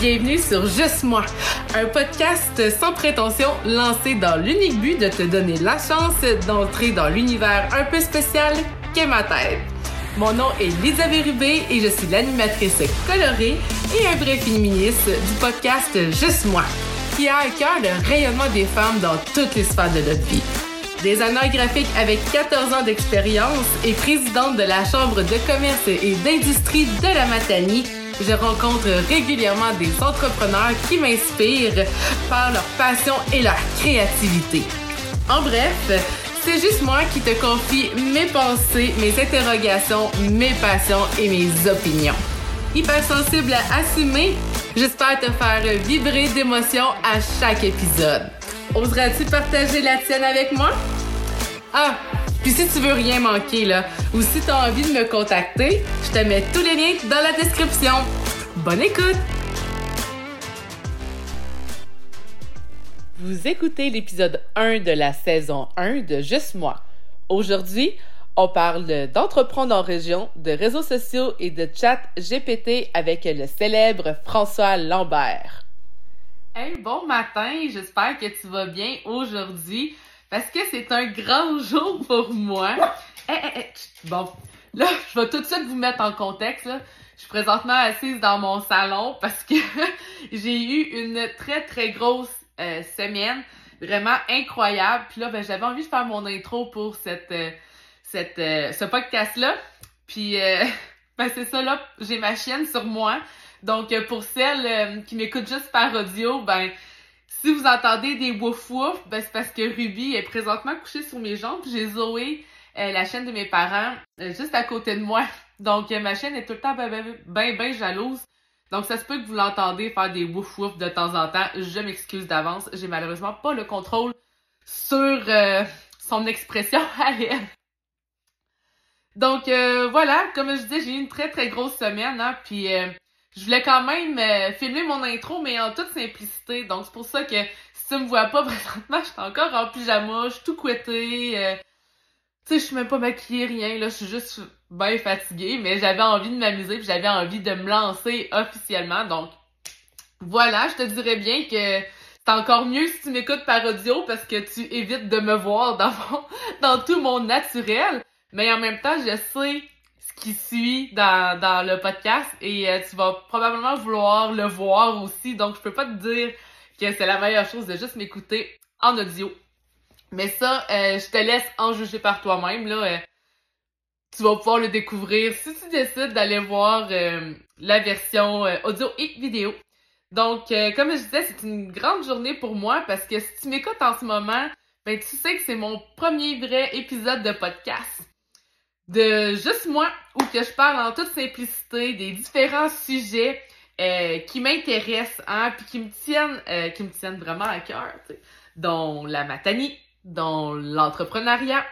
Bienvenue sur Juste moi, un podcast sans prétention lancé dans l'unique but de te donner la chance d'entrer dans l'univers un peu spécial qu'est ma tête. Mon nom est Lisa Rubé et je suis l'animatrice colorée et un vrai féministe du podcast Juste moi, qui a à cœur le rayonnement des femmes dans toutes les sphères de notre vie. Designer graphique avec 14 ans d'expérience et présidente de la Chambre de commerce et d'industrie de la Matanie, je rencontre régulièrement des entrepreneurs qui m'inspirent par leur passion et leur créativité. En bref, c'est juste moi qui te confie mes pensées, mes interrogations, mes passions et mes opinions. Hyper sensible à assumer, j'espère te faire vibrer d'émotions à chaque épisode. Oseras-tu partager la tienne avec moi? Ah, puis si tu veux rien manquer, là, ou si tu as envie de me contacter, je te mets tous les liens dans la description. Bonne écoute! Vous écoutez l'épisode 1 de la saison 1 de Juste moi. Aujourd'hui, on parle d'entreprendre en région, de réseaux sociaux et de chat GPT avec le célèbre François Lambert. Hey, bon matin, j'espère que tu vas bien aujourd'hui parce que c'est un grand jour pour moi. bon, là, je vais tout de suite vous mettre en contexte. Là. Je suis présentement assise dans mon salon parce que j'ai eu une très très grosse euh, semaine, vraiment incroyable. Puis là, ben, j'avais envie de faire mon intro pour cette, euh, cette, euh, ce podcast-là. Puis, ben, c'est ça, là, j'ai ma chienne sur moi. Donc, pour celles qui m'écoutent juste par audio, ben, si vous entendez des wouf wouf, ben, c'est parce que Ruby est présentement couchée sur mes jambes. J'ai Zoé, la chaîne de mes parents, juste à côté de moi. Donc, ma chaîne est tout le temps bien, ben, ben, ben jalouse. Donc, ça se peut que vous l'entendez faire des wouf wouf de temps en temps. Je m'excuse d'avance. J'ai malheureusement pas le contrôle sur euh, son expression à elle. Donc, euh, voilà, comme je disais, j'ai eu une très très grosse semaine. Hein, puis, euh, je voulais quand même filmer mon intro, mais en toute simplicité. Donc, c'est pour ça que si tu me vois pas présentement, je suis encore en pyjama, je suis tout couettée. tu sais, je suis même pas maquillée, rien. Là, je suis juste bien fatiguée, mais j'avais envie de m'amuser, puis j'avais envie de me lancer officiellement. Donc, voilà, je te dirais bien que c'est encore mieux si tu m'écoutes par audio parce que tu évites de me voir dans dans tout mon naturel. Mais en même temps, je sais qui suit dans, le podcast et euh, tu vas probablement vouloir le voir aussi. Donc, je peux pas te dire que c'est la meilleure chose de juste m'écouter en audio. Mais ça, euh, je te laisse en juger par toi-même. Là, euh, tu vas pouvoir le découvrir si tu décides d'aller voir euh, la version audio et vidéo. Donc, comme je disais, c'est une grande journée pour moi parce que si tu m'écoutes en ce moment, ben tu sais que c'est mon premier vrai épisode de podcast. De juste moi, où que je parle en toute simplicité des différents sujets qui m'intéressent, hein, puis qui me tiennent, qui me tiennent vraiment à cœur, dont la matanie, dont l'entrepreneuriat,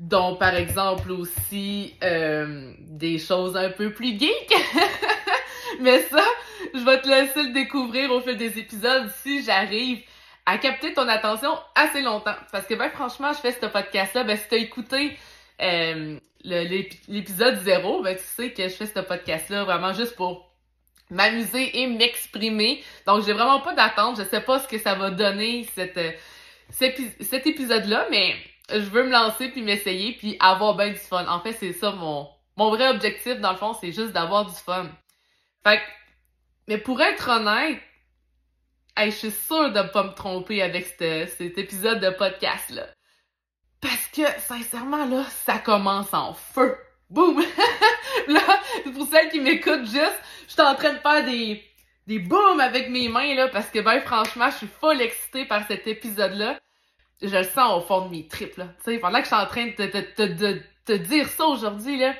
dont par exemple aussi euh, des choses un peu plus geek. Mais ça, je vais te laisser le découvrir au fil des épisodes si j'arrive à capter ton attention assez longtemps. Parce que ben franchement, je fais ce podcast-là, ben si t'as écouté euh, l'épisode zéro, ben tu sais que je fais ce podcast-là vraiment juste pour m'amuser et m'exprimer. Donc j'ai vraiment pas d'attente, je sais pas ce que ça va donner euh, cet épisode-là, mais je veux me lancer puis m'essayer puis avoir bien du fun. En fait, c'est ça mon mon vrai objectif dans le fond, c'est juste d'avoir du fun. Fait que, mais pour être honnête, je suis sûre de pas me tromper avec cet épisode de podcast là. Parce que sincèrement là, ça commence en feu. Boum! là, pour celles qui m'écoutent juste, je suis en train de faire des des boum avec mes mains là parce que ben franchement, je suis full excitée par cet épisode là je le sens au fond de mes tripes, là. Tu sais, pendant que je suis en train de te, te dire ça aujourd'hui, là,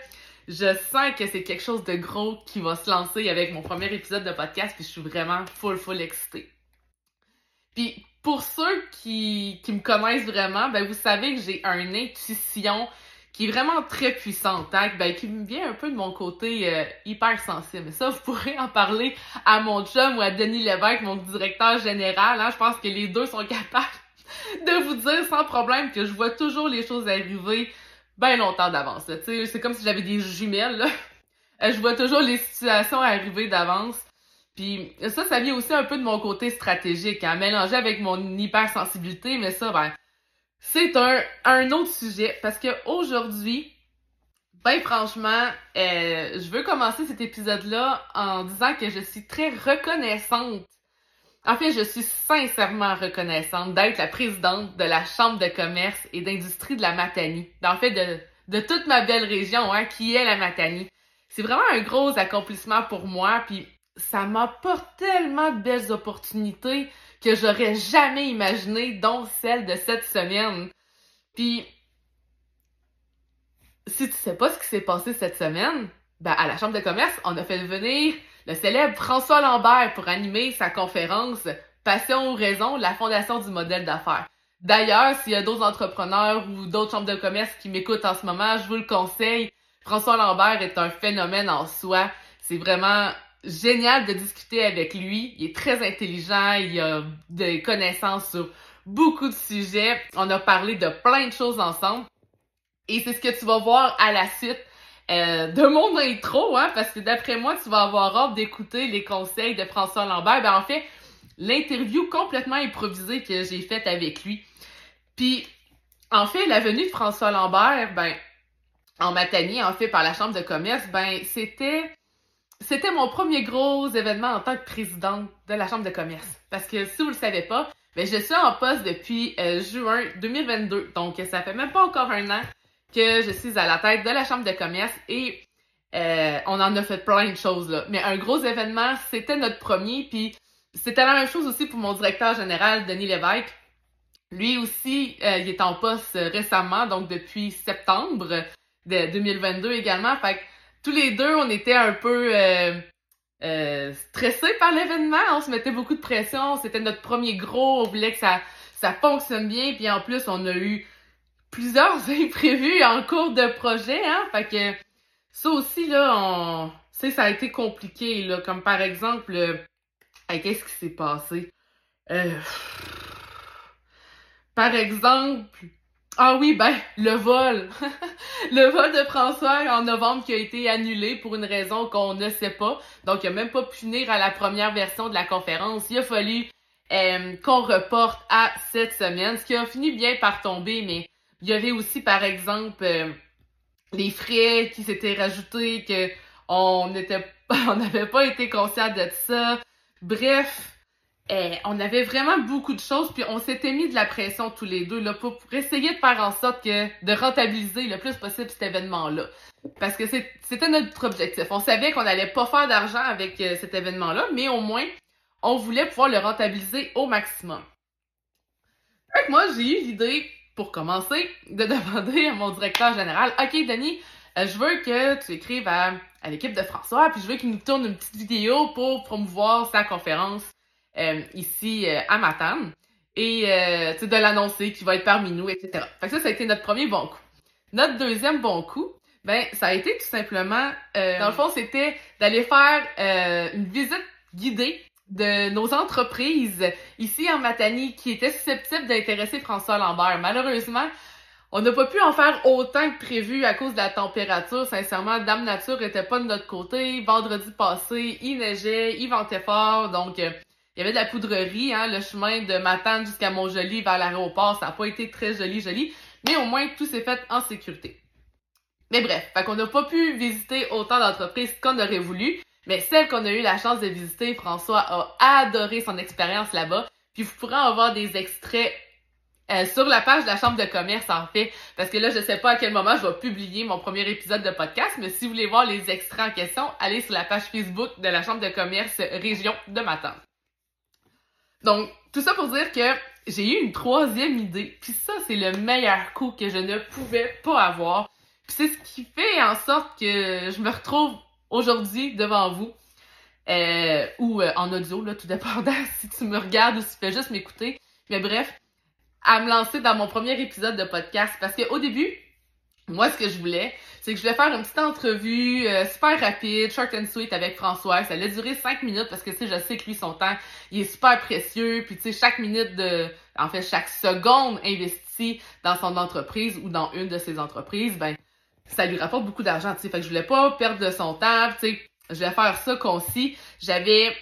je sens que c'est quelque chose de gros qui va se lancer avec mon premier épisode de podcast, puis je suis vraiment full, full excitée. Puis, pour ceux qui, qui me connaissent vraiment, ben, vous savez que j'ai une intuition qui est vraiment très puissante, hein, ben, qui me vient un peu de mon côté euh, hyper sensible. Ça, vous pourrez en parler à mon chum ou à Denis Lévesque, mon directeur général. Hein, je pense que les deux sont capables de vous dire sans problème que je vois toujours les choses arriver bien longtemps d'avance. C'est comme si j'avais des jumelles. Là. Euh, je vois toujours les situations arriver d'avance. Puis ça, ça vient aussi un peu de mon côté stratégique, hein, mélangé avec mon hypersensibilité, mais ça, ben, c'est un, un autre sujet parce que aujourd'hui, ben franchement, euh, je veux commencer cet épisode-là en disant que je suis très reconnaissante. En fait, je suis sincèrement reconnaissante d'être la présidente de la Chambre de commerce et d'industrie de la Matanie. En fait, de, de toute ma belle région, hein, qui est la Matanie. C'est vraiment un gros accomplissement pour moi, puis ça m'apporte tellement de belles opportunités que j'aurais jamais imaginé, dont celle de cette semaine. Puis, si tu sais pas ce qui s'est passé cette semaine, ben, à la Chambre de commerce, on a fait venir le célèbre François Lambert pour animer sa conférence Passion ou raison, la fondation du modèle d'affaires. D'ailleurs, s'il y a d'autres entrepreneurs ou d'autres chambres de commerce qui m'écoutent en ce moment, je vous le conseille. François Lambert est un phénomène en soi. C'est vraiment génial de discuter avec lui. Il est très intelligent, il a des connaissances sur beaucoup de sujets. On a parlé de plein de choses ensemble. Et c'est ce que tu vas voir à la suite euh, de mon intro, hein, parce que d'après moi, tu vas avoir hâte d'écouter les conseils de François Lambert. Ben, en fait, l'interview complètement improvisée que j'ai faite avec lui. Puis, en fait, la venue de François Lambert, ben, en Matanie, en fait, par la Chambre de commerce, ben, c'était c'était mon premier gros événement en tant que présidente de la Chambre de commerce. Parce que si vous le savez pas, ben, je suis en poste depuis euh, juin 2022. Donc, ça fait même pas encore un an que je suis à la tête de la Chambre de commerce et euh, on en a fait plein de choses là. Mais un gros événement, c'était notre premier. Puis c'était la même chose aussi pour mon directeur général, Denis Lévesque. Lui aussi, euh, il est en poste récemment, donc depuis septembre de 2022 également. Fait que tous les deux, on était un peu euh, euh, stressés par l'événement. On se mettait beaucoup de pression. C'était notre premier gros. On voulait que ça, ça fonctionne bien. Puis en plus, on a eu plusieurs imprévus en cours de projet. Hein? Fait que ça aussi, là, on... ça a été compliqué. Là. Comme par exemple, qu'est-ce qui s'est passé? Euh... Par exemple, ah oui, ben, le vol. le vol de François en novembre qui a été annulé pour une raison qu'on ne sait pas. Donc, il a même pas pu venir à la première version de la conférence. Il a fallu euh, qu'on reporte à cette semaine, ce qui a fini bien par tomber, mais il y avait aussi, par exemple, euh, les frais qui s'étaient rajoutés, que on n'était on n'avait pas été conscient de ça. Bref, eh, on avait vraiment beaucoup de choses, puis on s'était mis de la pression tous les deux là, pour, essayer de faire en sorte que de rentabiliser le plus possible cet événement-là. Parce que c'était notre objectif. On savait qu'on n'allait pas faire d'argent avec euh, cet événement-là, mais au moins, on voulait pouvoir le rentabiliser au maximum. Fait que moi, j'ai eu l'idée, pour commencer, de demander à mon directeur général, OK, Denis, euh, je veux que tu écrives à, l'équipe de François, puis je veux qu'il nous tourne une petite vidéo pour promouvoir sa conférence euh, ici euh, à Matane et euh, de l'annoncer qui va être parmi nous, etc. Fait que ça, ça a été notre premier bon coup. Notre deuxième bon coup, ben ça a été tout simplement, euh, dans le fond, c'était d'aller faire une visite guidée de nos entreprises ici en Matanie qui étaient susceptibles d'intéresser François Lambert. Malheureusement, on n'a pas pu en faire autant que prévu à cause de la température. Sincèrement, Dame Nature était pas de notre côté. Vendredi passé, il neigeait, il ventait fort, donc il y avait de la poudrerie, hein, le chemin de Matane jusqu'à Montjoli vers l'aéroport, ça n'a pas été très joli, joli, mais au moins tout s'est fait en sécurité. Mais bref, fait qu'on n'a pas pu visiter autant d'entreprises qu'on aurait voulu, mais celle qu'on a eu la chance de visiter, François a adoré son expérience là-bas, puis vous pourrez avoir des extraits euh, sur la page de la Chambre de commerce, en fait, parce que là, je sais pas à quel moment je vais publier mon premier épisode de podcast, mais si vous voulez voir les extraits en question, allez sur la page Facebook de la Chambre de commerce Région de Matane. Donc, tout ça pour dire que j'ai eu une troisième idée. Puis ça, c'est le meilleur coup que je ne pouvais pas avoir. Puis c'est ce qui fait en sorte que je me retrouve aujourd'hui devant vous. Euh, ou euh, en audio, là, tout dépendant si tu me regardes ou si tu fais juste m'écouter. Mais bref, à me lancer dans mon premier épisode de podcast. Parce qu'au début, moi, ce que je voulais, c'est que je vais faire une petite entrevue euh, super rapide, short and sweet avec François. Ça allait durer cinq minutes parce que tu sais, je sais que lui, son temps, il est super précieux. Puis tu sais, chaque minute de, en fait, chaque seconde investie dans son entreprise ou dans une de ses entreprises, ben, ça lui rapporte beaucoup d'argent, tu sais. Fait que je voulais pas perdre de son temps, tu sais. Je vais faire ça concis. J'avais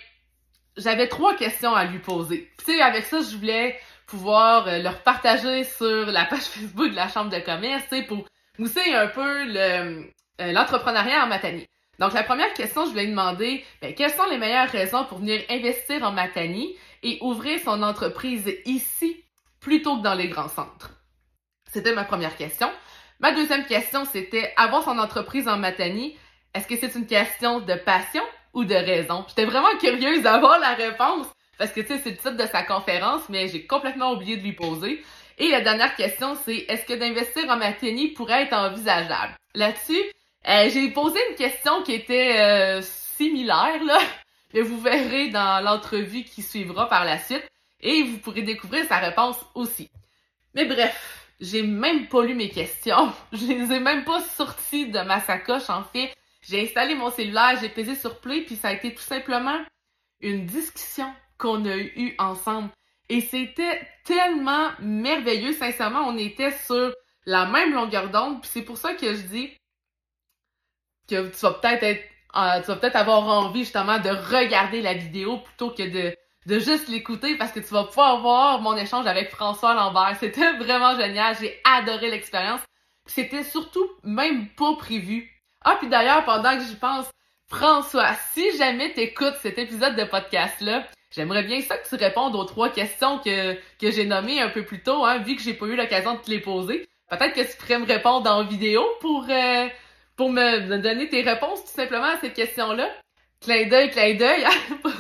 j'avais trois questions à lui poser. Tu sais, avec ça, je voulais pouvoir euh, leur partager sur la page Facebook de la Chambre de commerce, tu sais, pour mousser un peu euh, l'entrepreneuriat en Matanie. Donc, la première question, je voulais demander ben, quelles sont les meilleures raisons pour venir investir en Matanie et ouvrir son entreprise ici plutôt que dans les grands centres? C'était ma première question. Ma deuxième question, c'était avoir son entreprise en Matanie, est-ce que c'est une question de passion ou de raison? J'étais vraiment curieuse d'avoir la réponse parce que tu sais, c'est le titre de sa conférence, mais j'ai complètement oublié de lui poser. Et la dernière question, c'est est-ce que d'investir en Matanie pourrait être envisageable? Là-dessus, euh, j'ai posé une question qui était euh, similaire, là, mais vous verrez dans l'entrevue qui suivra par la suite et vous pourrez découvrir sa réponse aussi. Mais bref, j'ai même pas lu mes questions. Je les ai même pas sorties de ma sacoche, en fait. J'ai installé mon cellulaire, j'ai pesé sur play, puis ça a été tout simplement une discussion qu'on a eue ensemble. Et c'était tellement merveilleux, sincèrement, on était sur la même longueur d'onde, puis c'est pour ça que je dis que tu vas peut-être être, euh, tu vas peut-être avoir envie justement de regarder la vidéo plutôt que de de juste l'écouter parce que tu vas pouvoir voir mon échange avec François Lambert. C'était vraiment génial. J'ai adoré l'expérience. C'était surtout même pas prévu. Ah, puis d'ailleurs, pendant que j'y pense, François, si jamais t'écoutes cet épisode de podcast-là, j'aimerais bien ça que tu répondes aux trois questions que, que j'ai nommées un peu plus tôt, hein, vu que j'ai pas eu l'occasion de te les poser. Peut-être que tu pourrais me répondre en vidéo pour, euh, pour me donner tes réponses tout simplement à cette question-là. Clin d'œil, clin d'œil.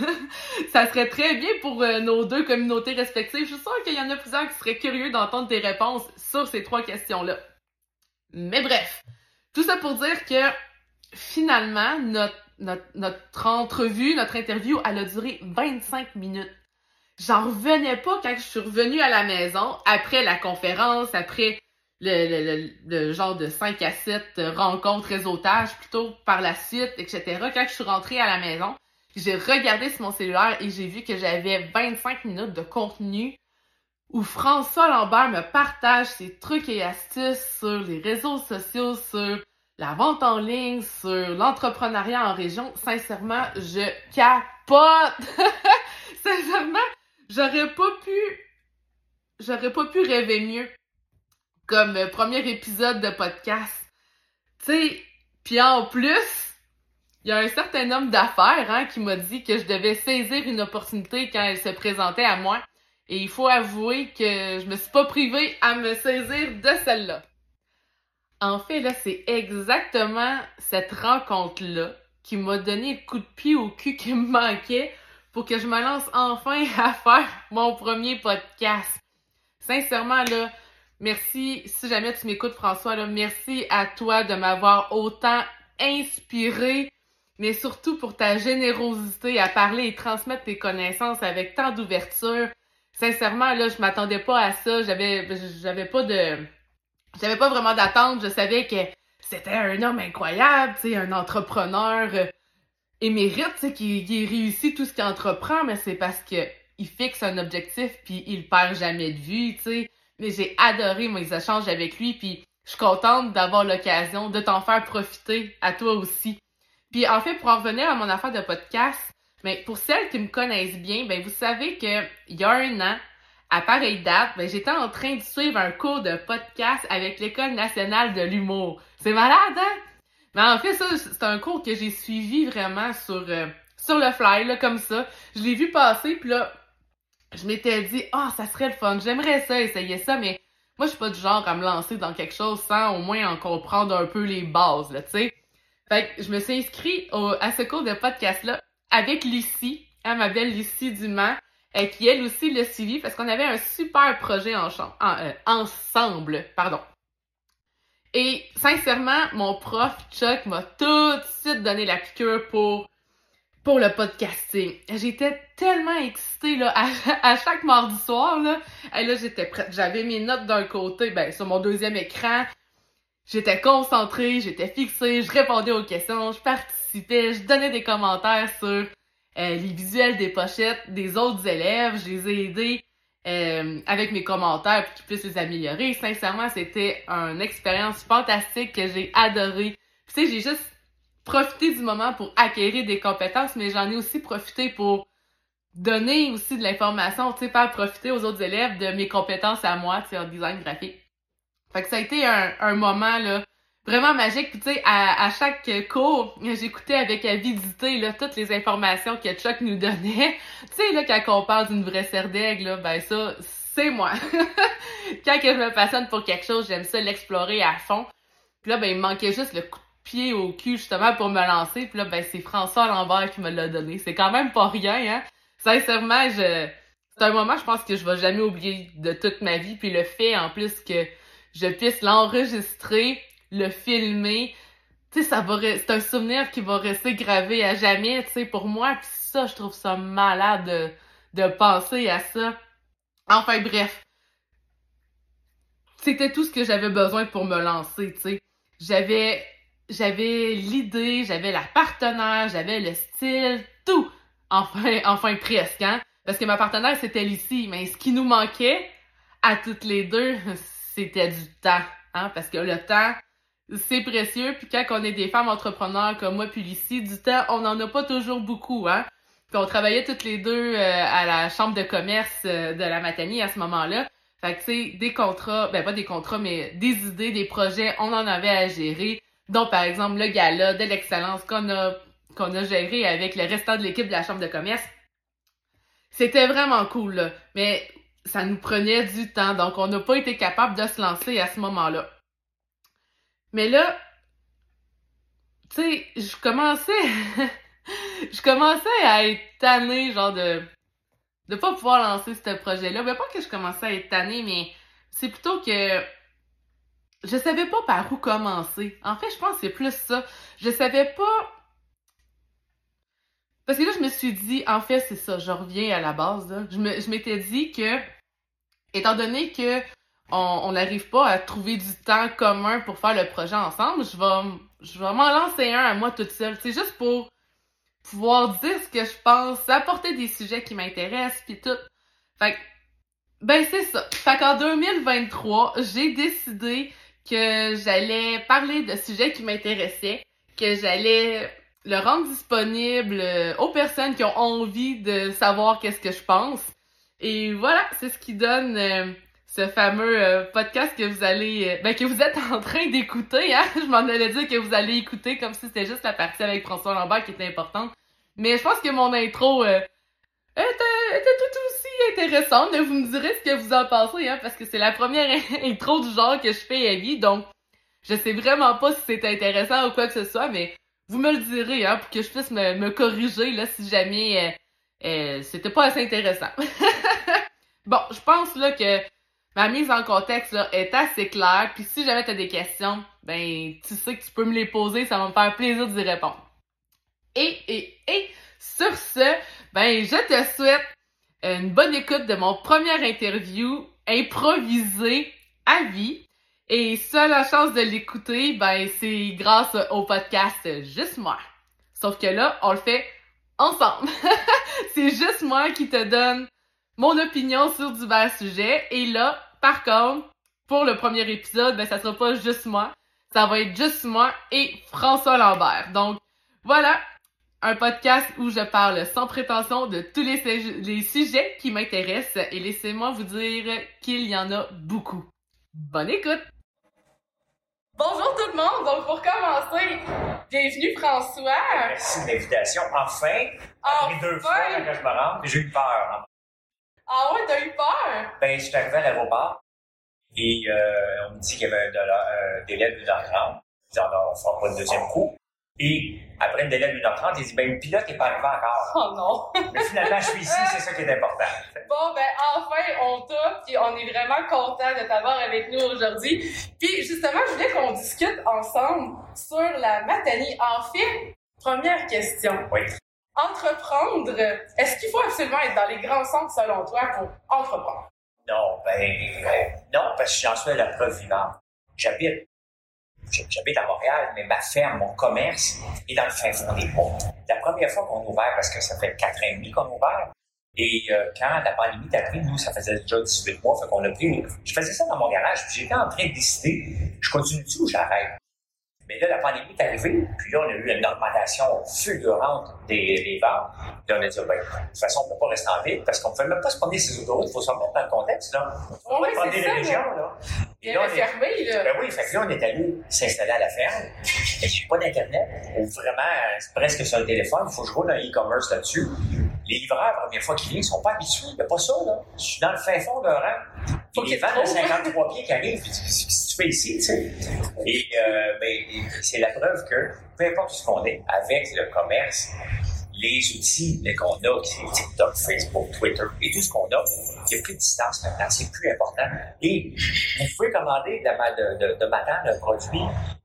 ça serait très bien pour euh, nos deux communautés respectives. Je suis qu'il y en a plusieurs qui seraient curieux d'entendre tes réponses sur ces trois questions-là. Mais bref, tout ça pour dire que finalement, notre, notre, entrevue, notre interview, elle a duré 25 minutes. J'en revenais pas quand je suis revenue à la maison après la conférence, après le, le, genre de 5 à 7 rencontres, réseautage plutôt par la suite, etc. Quand je suis rentrée à la maison, j'ai regardé sur mon cellulaire et j'ai vu que j'avais 25 minutes de contenu où François Lambert me partage ses trucs et astuces sur les réseaux sociaux, sur la vente en ligne, sur l'entrepreneuriat en région. Sincèrement, je capote! Sincèrement, j'aurais pas pu, j'aurais pas pu rêver mieux comme premier épisode de podcast. Tu sais, puis en plus, il y a un certain homme d'affaires hein, qui m'a dit que je devais saisir une opportunité quand elle se présentait à moi. Et il faut avouer que je me suis pas privée à me saisir de celle-là. En fait, là, c'est exactement cette rencontre-là qui m'a donné le coup de pied au cul qui me manquait pour que je me lance enfin à faire mon premier podcast. Sincèrement, là, Merci, si jamais tu m'écoutes, François, là, merci à toi de m'avoir autant inspiré, mais surtout pour ta générosité à parler et transmettre tes connaissances avec tant d'ouverture. Sincèrement, là, je m'attendais pas à ça. J'avais, j'avais pas de, j'avais pas vraiment d'attente. Je savais que c'était un homme incroyable, tu sais, un entrepreneur euh, émérite, tu sais, qui, qui réussit tout ce qu'il entreprend, mais c'est parce que il fixe un objectif puis il perd jamais de vue, tu sais mais j'ai adoré mes échanges avec lui, puis je suis contente d'avoir l'occasion de t'en faire profiter à toi aussi. Puis en fait, pour en revenir à mon affaire de podcast, mais ben, pour celles qui me connaissent bien, ben vous savez que il y a un an, à pareille date, ben j'étais en train de suivre un cours de podcast avec l'École nationale de l'humour. C'est malade, hein? Mais en fait, ça, c'est un cours que j'ai suivi vraiment sur, euh, sur le fly, là, comme ça. Je l'ai vu passer, puis là, je m'étais dit, ah, ça serait le fun, j'aimerais ça, essayer ça, mais moi, je suis pas du genre à me lancer dans quelque chose sans au moins en comprendre un peu les bases, là, tu sais. Fait que je me suis inscrit à ce cours de podcast-là avec Lucie, hein, ma belle Lucie Dumas, euh, qui elle aussi le suivi parce qu'on avait un super projet en, en euh, ensemble, pardon. Et sincèrement, mon prof Chuck m'a tout de suite donné la piqûre pour pour le podcasting. J'étais tellement excitée là, à, chaque mardi soir. Là, là j'étais prête. J'avais mes notes d'un côté, ben, sur mon deuxième écran. J'étais concentrée, j'étais fixée, je répondais aux questions, je participais, je donnais des commentaires sur euh, les visuels des pochettes des autres élèves. Je les ai aidés euh, avec mes commentaires pour qu'ils puissent les améliorer. Sincèrement, c'était une expérience fantastique que j'ai adorée. Tu sais, j'ai juste profiter du moment pour acquérir des compétences, mais j'en ai aussi profité pour donner aussi de l'information, tu sais, faire profiter aux autres élèves de mes compétences à moi, tu sais, en design graphique. Fait que ça a été un, un moment, là, vraiment magique. Puis tu sais, à, à chaque cours, j'écoutais avec avidité, là, toutes les informations que Chuck nous donnait. tu sais, là, quand on parle d'une vraie serre d'aigle, ben ça, c'est moi. quand je me passionne pour quelque chose, j'aime ça l'explorer à fond. Puis là, ben, il me manquait juste le coup de pied au cul, justement, pour me lancer. Puis là, ben, c'est François Lambert qui me l'a donné. C'est quand même pas rien, hein. Sincèrement, je... C'est un moment, je pense que je vais jamais oublier de toute ma vie. Puis le fait, en plus, que je puisse l'enregistrer, le filmer, tu sais, ça va c'est un souvenir qui va rester gravé à jamais, tu pour moi. Puis ça, je trouve ça malade de, de penser à ça. Enfin bref, c'était tout ce que j'avais besoin pour me lancer, tu. J'avais j'avais l'idée, j'avais la partenaire, j'avais le style, tout. Enfin, enfin presque, hein. Parce que ma partenaire, c'était Lucie. Mais ce qui nous manquait, à toutes les deux, c'était du temps, hein. Parce que le temps, c'est précieux. Puis quand on est des femmes entrepreneurs comme moi puis Lucie, du temps, on n'en a pas toujours beaucoup, hein. Puis on travaillait toutes les deux euh, à la chambre de commerce euh, de la Matanie à ce moment-là. Fait que tu des contrats, ben pas des contrats, mais des idées, des projets, on en avait à gérer. Donc par exemple le gala de l'excellence qu'on a qu'on a géré avec le restant de l'équipe de la chambre de commerce. C'était vraiment cool. Mais ça nous prenait du temps, donc on n'a pas été capable de se lancer à ce moment-là. Mais là, tu sais, je commençais je commençais à être tannée, genre de de pas pouvoir lancer ce projet-là. Ben pas que je commençais à être tannée, mais c'est plutôt que je savais pas par où commencer. En fait, je pense que c'est plus ça. Je savais pas parce que là, je me suis dit, en fait, c'est ça, je reviens à la base. Là. Je, me, je m'étais dit que, étant donné que on n'arrive pas à trouver du temps commun pour faire le projet ensemble, je vais, je vais m'en lancer un à moi toute seule. C'est juste pour pouvoir dire ce que je pense, apporter des sujets qui m'intéressent, puis tout. Fait que, ben c'est ça. Fait qu'en 2023, j'ai décidé que j'allais parler de sujets qui m'intéressaient, que j'allais le rendre disponible aux personnes qui ont envie de savoir qu'est-ce que je pense. Et voilà, c'est ce qui donne euh, ce fameux euh, podcast que vous allez ben que vous êtes en train d'écouter hein? Je m'en allais dire que vous allez écouter comme si c'était juste la partie avec François Lambert qui était importante. Mais je pense que mon intro était, était, tout aussi intéressante. Vous me direz ce que vous en pensez hein parce que c'est la première intro du genre que je fais à vie. Donc je sais vraiment pas si c'est intéressant ou quoi que ce soit mais vous me le direz hein pour que je puisse me, me corriger là si jamais euh, euh, c'était pas assez intéressant. Bon je pense là que ma mise en contexte là, est assez claire. Puis si jamais tu as des questions, ben tu sais que tu peux me les poser, ça va me faire plaisir d'y répondre. Et, et, et, sur ce, ben je te souhaite une bonne écoute de mon première interview improvisée à vie. Et seule la chance de l'écouter, ben c'est grâce au podcast Juste moi. Sauf que là, on le fait ensemble. c'est juste moi qui te donne mon opinion sur divers sujets. Et là, par contre, pour le premier épisode, ben ça sera pas juste moi. Ça va être juste moi et François Lambert. Donc, voilà, un podcast où je parle sans prétention de tous les, les sujets qui m'intéressent et laissez-moi vous dire qu'il y en a beaucoup. Bonne écoute! Bonjour tout le monde! Donc pour commencer, bienvenue François! Merci de l'invitation. Enfin, après deux fois que je me rends, j'ai eu peur. Hein. Ah ouais, t'as eu peur? Ben, je suis arrivé à l'aéroport et euh, on me dit qu'il y avait un, un délai de 1h30. Je dis, on ne fera pas le deuxième coup. Et après le délai de 1h30, il dit, ben, le pilote n'est pas arrivé encore. Oh non! Mais finalement, je suis ici, c'est ça qui est important. Bon, ben, enfin, on t'a, puis on est vraiment content de t'avoir avec nous aujourd'hui. Puis, justement, je voulais qu'on discute ensemble sur la Matanie. En fait, première question. Oui. Entreprendre, est-ce qu'il faut absolument être dans les grands centres selon toi pour entreprendre? Non, ben, non, parce que j'en suis la preuve vivante. J'habite J'habite à Montréal, mais ma ferme, mon commerce est dans le fin fond des bois. La première fois qu'on a ouvert, parce que ça fait quatre ans et demi qu'on a ouvert, et euh, quand la pandémie t'a pris, nous, ça faisait déjà 18 mois, fait qu'on a pris... Je faisais ça dans mon garage, puis j'étais en train de décider, je continue-tu ou j'arrête? Mais là, la pandémie est arrivée, puis là, on a eu une augmentation fulgurante des, des ventes. On a dit, ben, de toute façon, on ne peut pas rester en ville parce qu'on ne peut même pas se promener ces autoroutes. Il faut se remettre dans le contexte, là. On Ouais, peut pas promener les régions, là. Et est on est- fermé, là. ben oui, fait que là, on est allé s'installer à la ferme. Et j'ai pas d'Internet. Ou vraiment, c'est presque sur le téléphone. Il faut que je roule un e-commerce là-dessus. Les livreurs, la première fois qu'ils viennent, ils sont pas habitués. Il n'y a pas ça, là. Je suis dans le fin fond d'un rang. Faut qu'il les ventes de trouve. 53 pieds qui arrivent. Puis tu dis, Qu'est-ce que tu fais ici, tu sais? Et, euh, ben, c'est la preuve que, peu importe ce qu'on est, avec le commerce, les outils là, qu'on a, qui c'est TikTok, Facebook, Twitter, et tout ce qu'on a, il n'y a plus de distance maintenant, c'est plus important. Et vous pouvez commander de, ma- de, de, de matin un produit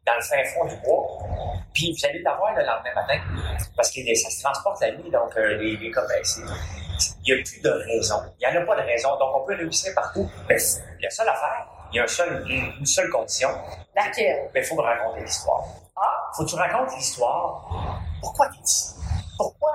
dans le fin fond du bois, puis vous allez l'avoir le lendemain matin, parce que ça se transporte la nuit, donc euh, les, les il n'y a plus de raison. Il n'y en a pas de raison, donc on peut réussir partout. Mais la seule affaire, il y a un seul, une, seule condition, Laquelle? il faut me raconter l'histoire. Ah, Faut que tu racontes l'histoire. Pourquoi tu es ici? Pourquoi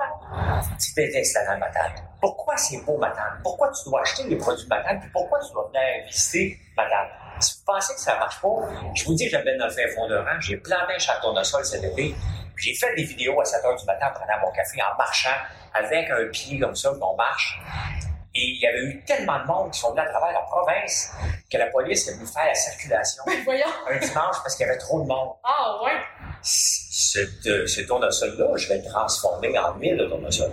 tu t'es installé à Matane? Pourquoi c'est beau Matane? Pourquoi tu dois acheter les produits de Matane? Puis pourquoi tu dois venir visiter Matane? Si vous pensez que ça marche pas, je vous dis que j'avais dans le fin fond de rang, j'ai planté un château de sol cet été, puis j'ai fait des vidéos à 7 heures du matin en prenant mon café, en marchant avec un pied comme ça, qu'on marche. Et il y avait eu tellement de monde qui sont venus à travers la province que la police est venue faire la circulation ben voyons. un dimanche parce qu'il y avait trop de monde Ah, ouais. ce, de- ce tournesol-là, je vais le transformer en huile de tournesol.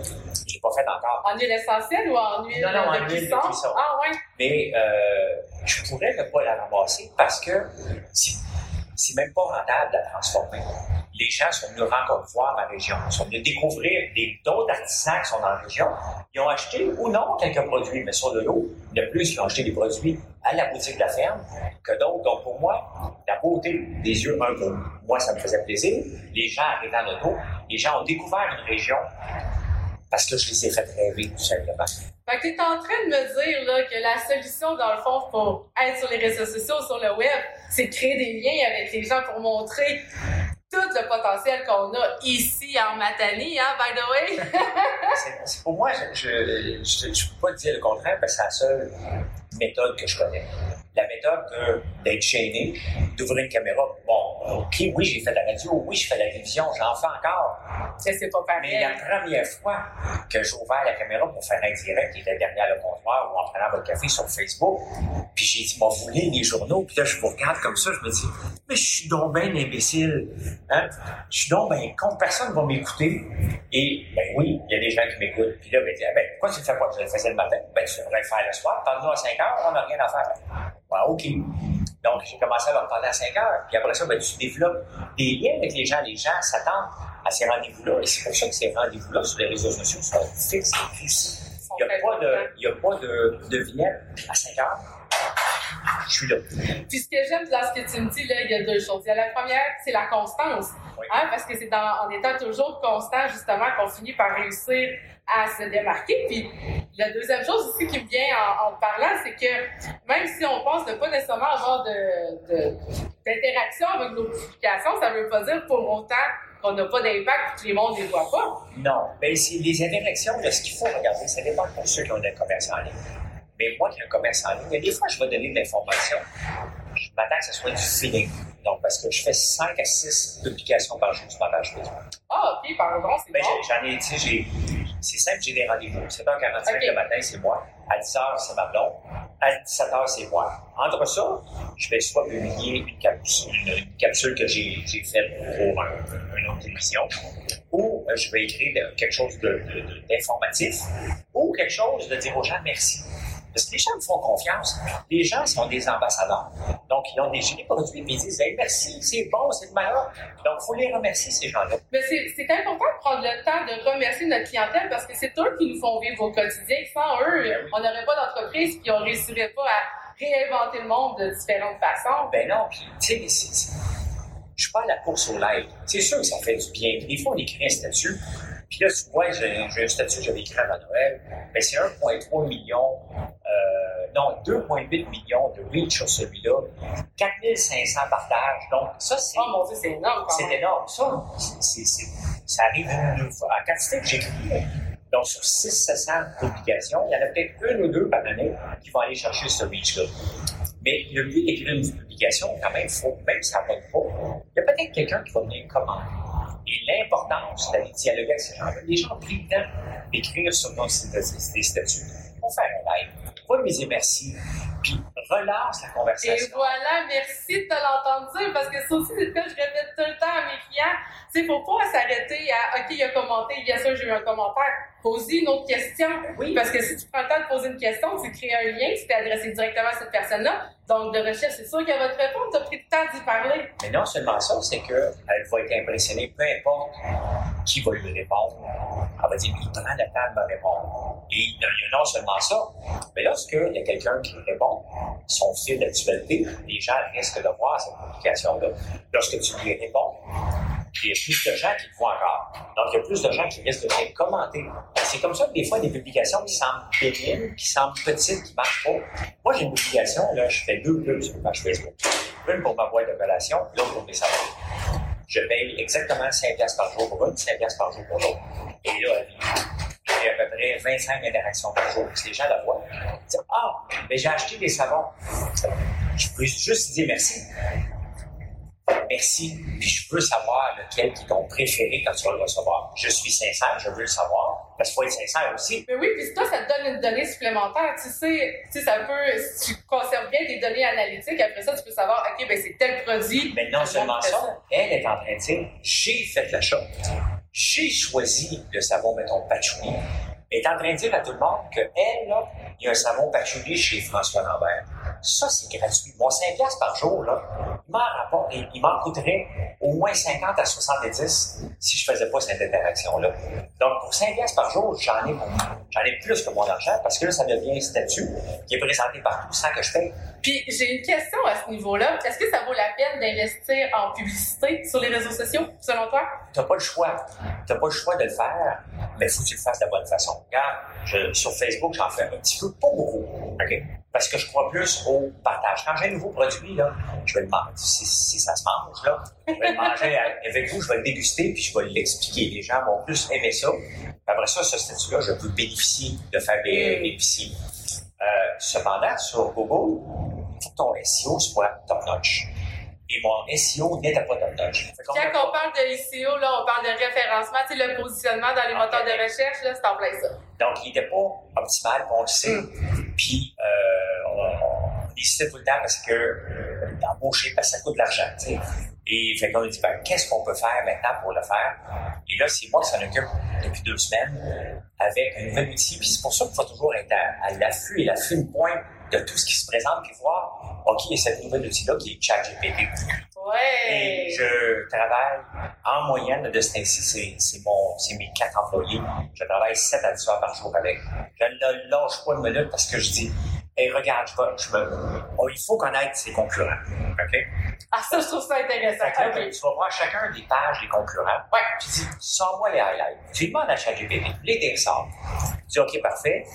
Pas fait encore. En huile essentielle ou en huile Non, non, en huile de cuisson? Ah, ouais. Mais euh, je pourrais ne pas la ramasser parce que c'est, même pas rentable de la transformer. Les gens sont venus rencontrer voir ma région, ils sont venus découvrir d'autres artisans qui sont dans la région. Ils ont acheté ou non quelques produits, mais sur le lot, de plus, ils ont acheté des produits à la boutique de la ferme que d'autres. Donc pour moi, la beauté des yeux, un pour moi, ça me faisait plaisir. Les gens arrivant dans l'auto, les gens ont découvert une région parce que je les ai fait rêver, tout simplement. Fait que t'es en train de me dire là, que la solution, dans le fond, pour être sur les réseaux sociaux, sur le web, c'est de créer des liens avec les gens pour montrer tout le potentiel qu'on a ici en Matanie, hein, by the way. Pour moi, je ne peux pas dire le contraire, parce que c'est la seule méthode que je connais. La méthode de- d'être chaîné, d'ouvrir une caméra. Bon, OK, oui, j'ai fait la radio, oui, je fais la télévision, j'en fais encore. Mais c'est pas Mais pareil. la première fois que j'ai ouvert la caméra pour faire un direct, qui était derrière le comptoir ou en prenant votre café sur Facebook, puis j'ai dit, m'a voulu les journaux, puis là, je vous regarde comme ça, je me dis, mais je suis donc bien imbécile. Hein? Je suis donc bien con, personne ne va m'écouter. Et, oui, il y a des gens qui m'écoutent. Puis là, ben, dis, ben, pourquoi tu le fais pas? Je le faisais le matin. Ben, tu devrais le faire le soir. Parle-nous à 5 heures, on n'a rien à faire. Ouais, OK. Donc, j'ai commencé à leur parler à 5 heures. Puis après ça, ben, tu développes des liens avec les gens. Les gens s'attendent à ces rendez-vous-là. Et c'est pour ça que ces rendez-vous-là sur les réseaux sociaux sont fixes et précis. Il n'y a pas de, il y a pas de, de vignette à 5 heures. Je suis là. Puis ce que j'aime dans ce que tu me dis, là, il y a deux choses. Il y a la première, c'est la constance. Oui. Hein, parce que c'est en étant toujours constant, justement, qu'on finit par réussir à se démarquer. Puis la deuxième chose aussi qui me vient en, en te parlant, c'est que même si on pense ne pas nécessairement avoir de, de- d'interaction avec nos publications, ça ne veut pas dire pour autant qu'on n'a pas d'impact et que les mondes ne les voient pas. Non, c'est les interactions, là, ce qu'il faut regarder, ça dépend pour ceux qui ont un commerce en ligne. Mais moi qui ai un commerce en ligne, il y a des fois, je vais donner de l'information. Je m'attends que ce soit du feeling. Donc, parce que je fais 5 à 6 publications par jour sur ma page Facebook. Ah, puis pardon, c'est Ben, bon. j'en ai, tu sais, c'est simple, j'ai des rendez-vous. 7h45 Ok. le matin, c'est moi. À 10h, c'est ma blonde. À 17h, c'est moi. Entre ça, je vais soit publier une capsule, une, capsule que j'ai, faite pour un- une autre émission, ou euh, je vais écrire quelque chose de, de- de- d'informatif, ou quelque chose de dire aux gens merci. Parce que les gens me font confiance. Les gens sont des ambassadeurs. Donc, ils ont des, des produits, puis ils disent Hey, merci, c'est bon, c'est de malheur. Donc, il faut les remercier, ces gens-là. Mais c'est important de prendre le temps de remercier notre clientèle parce que c'est eux qui nous font vivre au quotidien. Sans eux, Ben oui. on n'aurait pas d'entreprise puis on ne réussirait pas à réinventer le monde de différentes façons. Ben non, puis tu sais, je suis pas à la course au live. C'est sûr que ça fait du bien. Des fois, on écrit un statut, puis là, tu vois, j'ai un statut que j'avais écrit avant Noël, ben c'est 1,3 million, euh, non, 2,8 millions de reach sur celui-là, 4500 partages. Donc, ça, c'est Oh mon Dieu, c'est énorme c'est énorme. Ça, c'est- c'est- ça arrive une, deux fois. En quantité que j'écris, donc sur 600 publications, il y en a peut-être une ou deux par année qui vont aller chercher ce reach-là. Mais le but d'écrire une publication, quand même, faut, même si ça ne pas, il y a peut-être quelqu'un qui va venir commenter. Et l'importance d'aller dialoguer avec ces gens-là. Les gens ont pris le temps d'écrire sur nos statuts. On fait un live. Va lui dire merci, puis relance la conversation. Et voilà, merci de te l'entendre dire, parce que ça aussi, c'est ce que je répète tout le temps à mes clients. Sais, faut pas s'arrêter à, OK, il a commenté, bien sûr, j'ai eu un commentaire. Poser une autre question. Oui. Parce que si tu prends le temps de poser une question, tu crées un lien, tu t'es adressé directement à cette personne-là. Donc, de recherche, c'est sûr qu'elle va te répondre. Tu as pris le temps d'y parler. Mais non seulement ça, c'est qu'elle va être impressionnée, peu importe qui va lui répondre. Elle va dire, il prend le temps de me répondre. Et il y a non seulement ça, mais lorsqu'il y a quelqu'un qui répond, son fil d'actualité, les gens risquent de voir cette publication-là. Lorsque tu lui réponds, il y a plus de gens qui le voient encore. Donc, il y a plus de gens qui risquent de venir commenter. C'est comme ça que des fois, des publications qui semblent pénibles, qui semblent petites, qui ne marchent pas. Moi, j'ai une publication, là, je fais deux pubs sur ma page Facebook. Une pour ma boîte de relation, l'autre pour mes salariés. Je paye exactement 5 piastres par jour pour une, 5 piastres par jour pour l'autre. Et là, j'ai à peu près 25 interactions par jour. Si les gens la voient, ils disent Ah, mais j'ai acheté des savons. Je peux juste dire merci merci, puis je veux savoir lequel qui est ton préféré quand tu vas le recevoir. Je suis sincère, je veux le savoir, parce qu'il faut être sincère aussi. Mais oui, puis toi, ça te donne une donnée supplémentaire. Tu sais, tu sais, ça peut, si tu conserves bien des données analytiques, après ça, tu peux savoir, OK, ben c'est tel produit. Mais non seulement ça, elle est en train de dire, j'ai fait l'achat. J'ai choisi le savon, mettons, patchouli. Elle est en train de dire à tout le monde qu'elle, là, il y a un savon patchouli chez François Lambert. Ça, c'est gratuit. Mon 5 par jour, là, il il m'en coûterait au moins 50 à 70 si je faisais pas cette interaction-là. Donc, pour 5 par jour, j'en ai, j'en ai plus que mon argent parce que là, ça devient un statut qui est présenté partout sans que je paye. Puis, j'ai une question à ce niveau-là. Est-ce que ça vaut la peine d'investir en publicité sur les réseaux sociaux, selon toi? T'as pas le choix. T'as pas le choix de le faire, mais il faut que tu le fasses de la bonne façon. Regarde, sur Facebook, j'en fais un petit peu, pas beaucoup. OK? Parce que je crois plus au partage. Quand j'ai un nouveau produit, là, je vais le manger, si, ça se mange, là, je vais le manger avec vous, je vais le déguster, puis je vais l'expliquer. Les gens vont plus aimer ça. Après ça, ce statut-là, je peux bénéficier de faire des bénéficier. Euh, cependant, sur Google, ton SEO soit top-notch. Et mon SEO n'était pas top-notch. Quand on parle de SEO, là, on parle de référencement, tu sais, le positionnement dans les moteurs de recherche, là, c'est en plein ça. Donc, il n'était pas optimal, on le sait. Mm. Puis, euh, on, hésitait tout le temps parce que euh, d'embaucher, parce que ça coûte de l'argent. Et fait qu'on a dit, ben, qu'est-ce qu'on peut faire maintenant pour le faire? Et là, c'est moi qui s'en occupe depuis deux semaines avec un nouvel outil. Puis c'est pour ça qu'il faut toujours être à, l'affût et la fine pointe de tout ce qui se présente, puis voir, OK, il y a cette nouvelle outil-là qui est ChatGPT. Ouais. Et je travaille en moyenne de ce temps-ci, c'est mon, c'est mes quatre employés. Je travaille 7 à 10 heures par jour avec. Je ne lâche pas une minute parce que je dis, hey, regarde, je, je me, oh, il faut connaître ses concurrents. OK? Ah, ça, je trouve ça intéressant. Tu vas voir chacun des pages des concurrents. Ouais. Puis dis, sors-moi les highlights. Tu demandes à ChatGPT, les descends. Tu dis, OK, parfait.